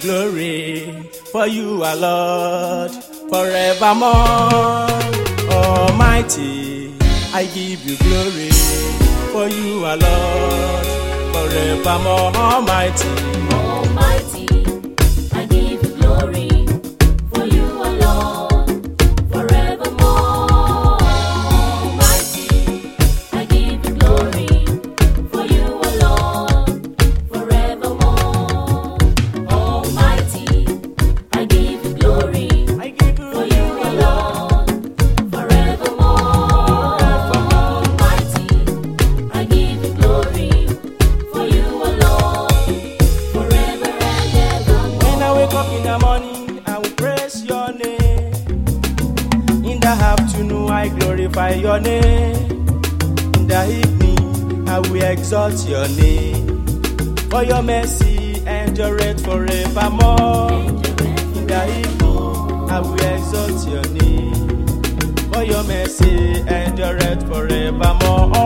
glory, for you are Lord forevermore. Almighty, I give you glory, for you are Lord forevermore. Almighty, Almighty. exalt your name for your mercy endureth forevermore. In Daimo, I will exalt your name for your mercy endureth forevermore.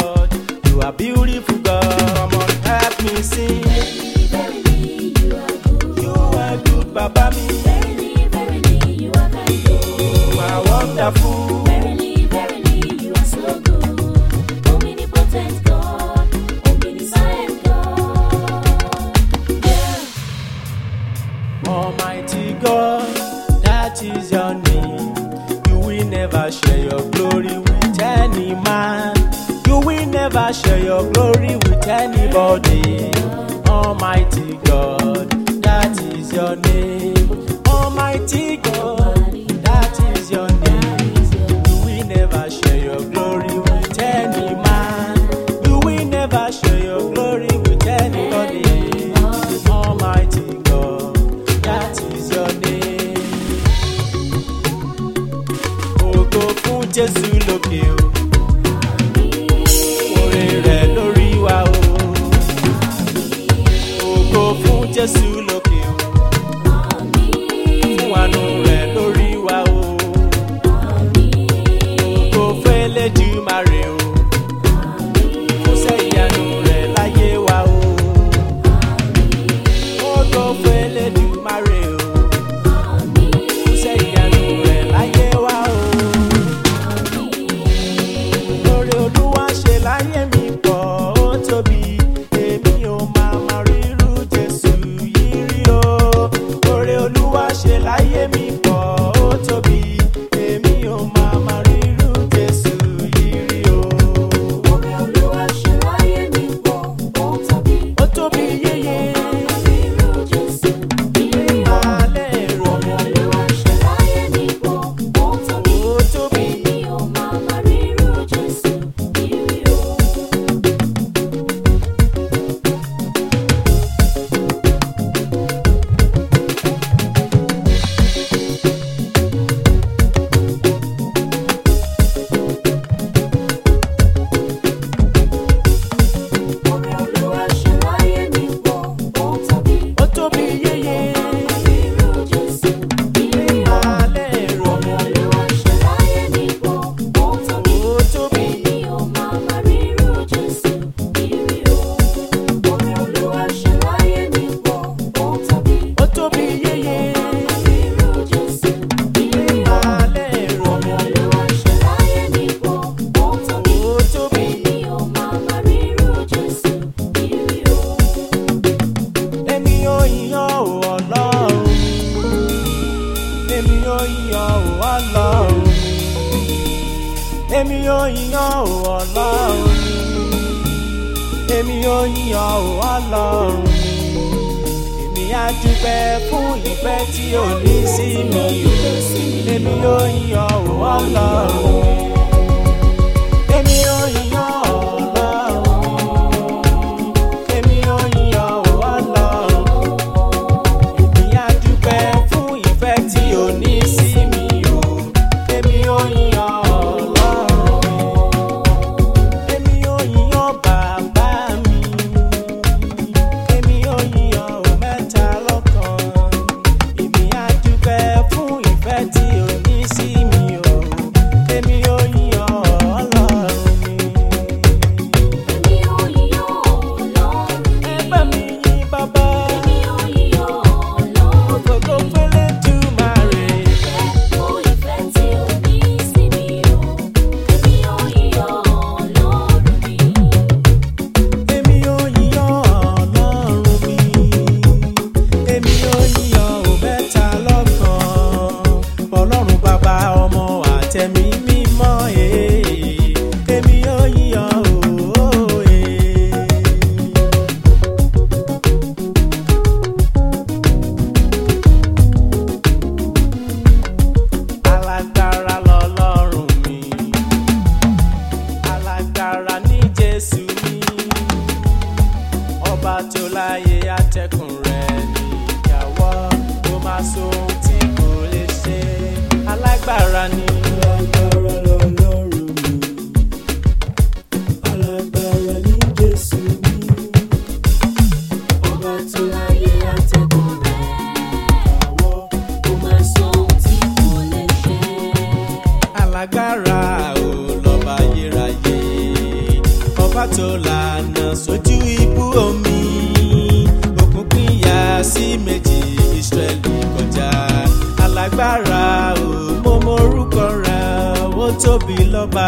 are beautiful, girl, Come on, help me sing. Verily, verily, you are good. You are good, Papa me. Verily, verily, you are kind. You are wonderful. your glory with anybody. Almighty God, that is your name. Almighty God, that is your name. Do we never share your glory with any man? Do we never share your glory with anybody? Almighty God, that is your name. Ògo fún Jésù lókè o. láyé mi. èmi yóò yan ò ọlọ́run. Mi èmi yóò yan ò ọlọ́run. Mi èmi yóò yan ò ọlọ́run. Mi èmi á dúpẹ́ fún ìfẹ́ tí ò ní sí mi. Èmi yóò yan ò ọlọ́run. mi. tẹ̀mí mímọ́ e, èyí èmi yóò yíyọ òòyè. E. alágbára lọ́lọ́run mi alágbára ní. lágbára o mo morúkọ rẹ̀ ó tóbi lọ́ba.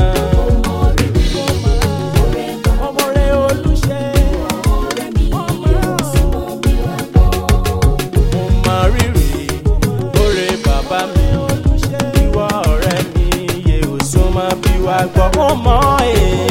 gbàgbọ́ ó mọ̀ ẹ́.